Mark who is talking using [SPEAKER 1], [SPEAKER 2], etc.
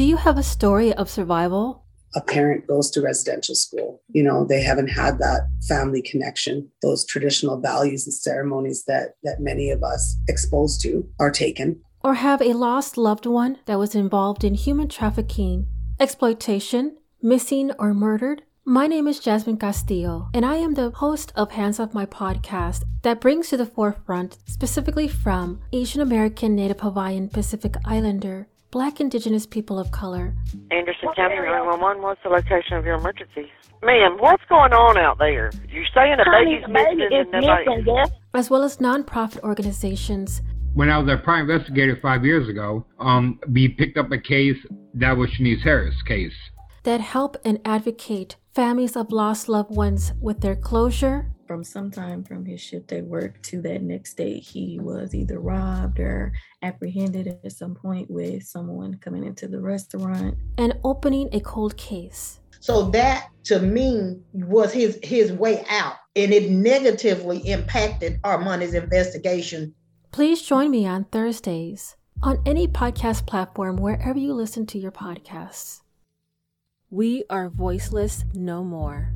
[SPEAKER 1] Do you have a story of survival?
[SPEAKER 2] A parent goes to residential school. You know, they haven't had that family connection. Those traditional values and ceremonies that, that many of us exposed to are taken.
[SPEAKER 1] Or have a lost loved one that was involved in human trafficking, exploitation, missing, or murdered? My name is Jasmine Castillo, and I am the host of Hands Off My podcast that brings to the forefront, specifically from Asian American, Native Hawaiian, Pacific Islander, Black Indigenous people of color.
[SPEAKER 3] Anderson County 911, what's the location of your emergency? Ma'am, what's going on out there? You saying a baby's missing and nobody...
[SPEAKER 1] As well as nonprofit organizations.
[SPEAKER 4] When I was a private investigator five years ago, um, we picked up a case that was Shanice Harris' case.
[SPEAKER 1] That help and advocate families of lost loved ones with their closure.
[SPEAKER 5] From sometime from his shift at work to that next day, he was either robbed or apprehended at some point with someone coming into the restaurant.
[SPEAKER 1] And opening a cold case.
[SPEAKER 6] So that to me was his his way out. And it negatively impacted Armani's investigation.
[SPEAKER 1] Please join me on Thursdays on any podcast platform wherever you listen to your podcasts. We are voiceless no more.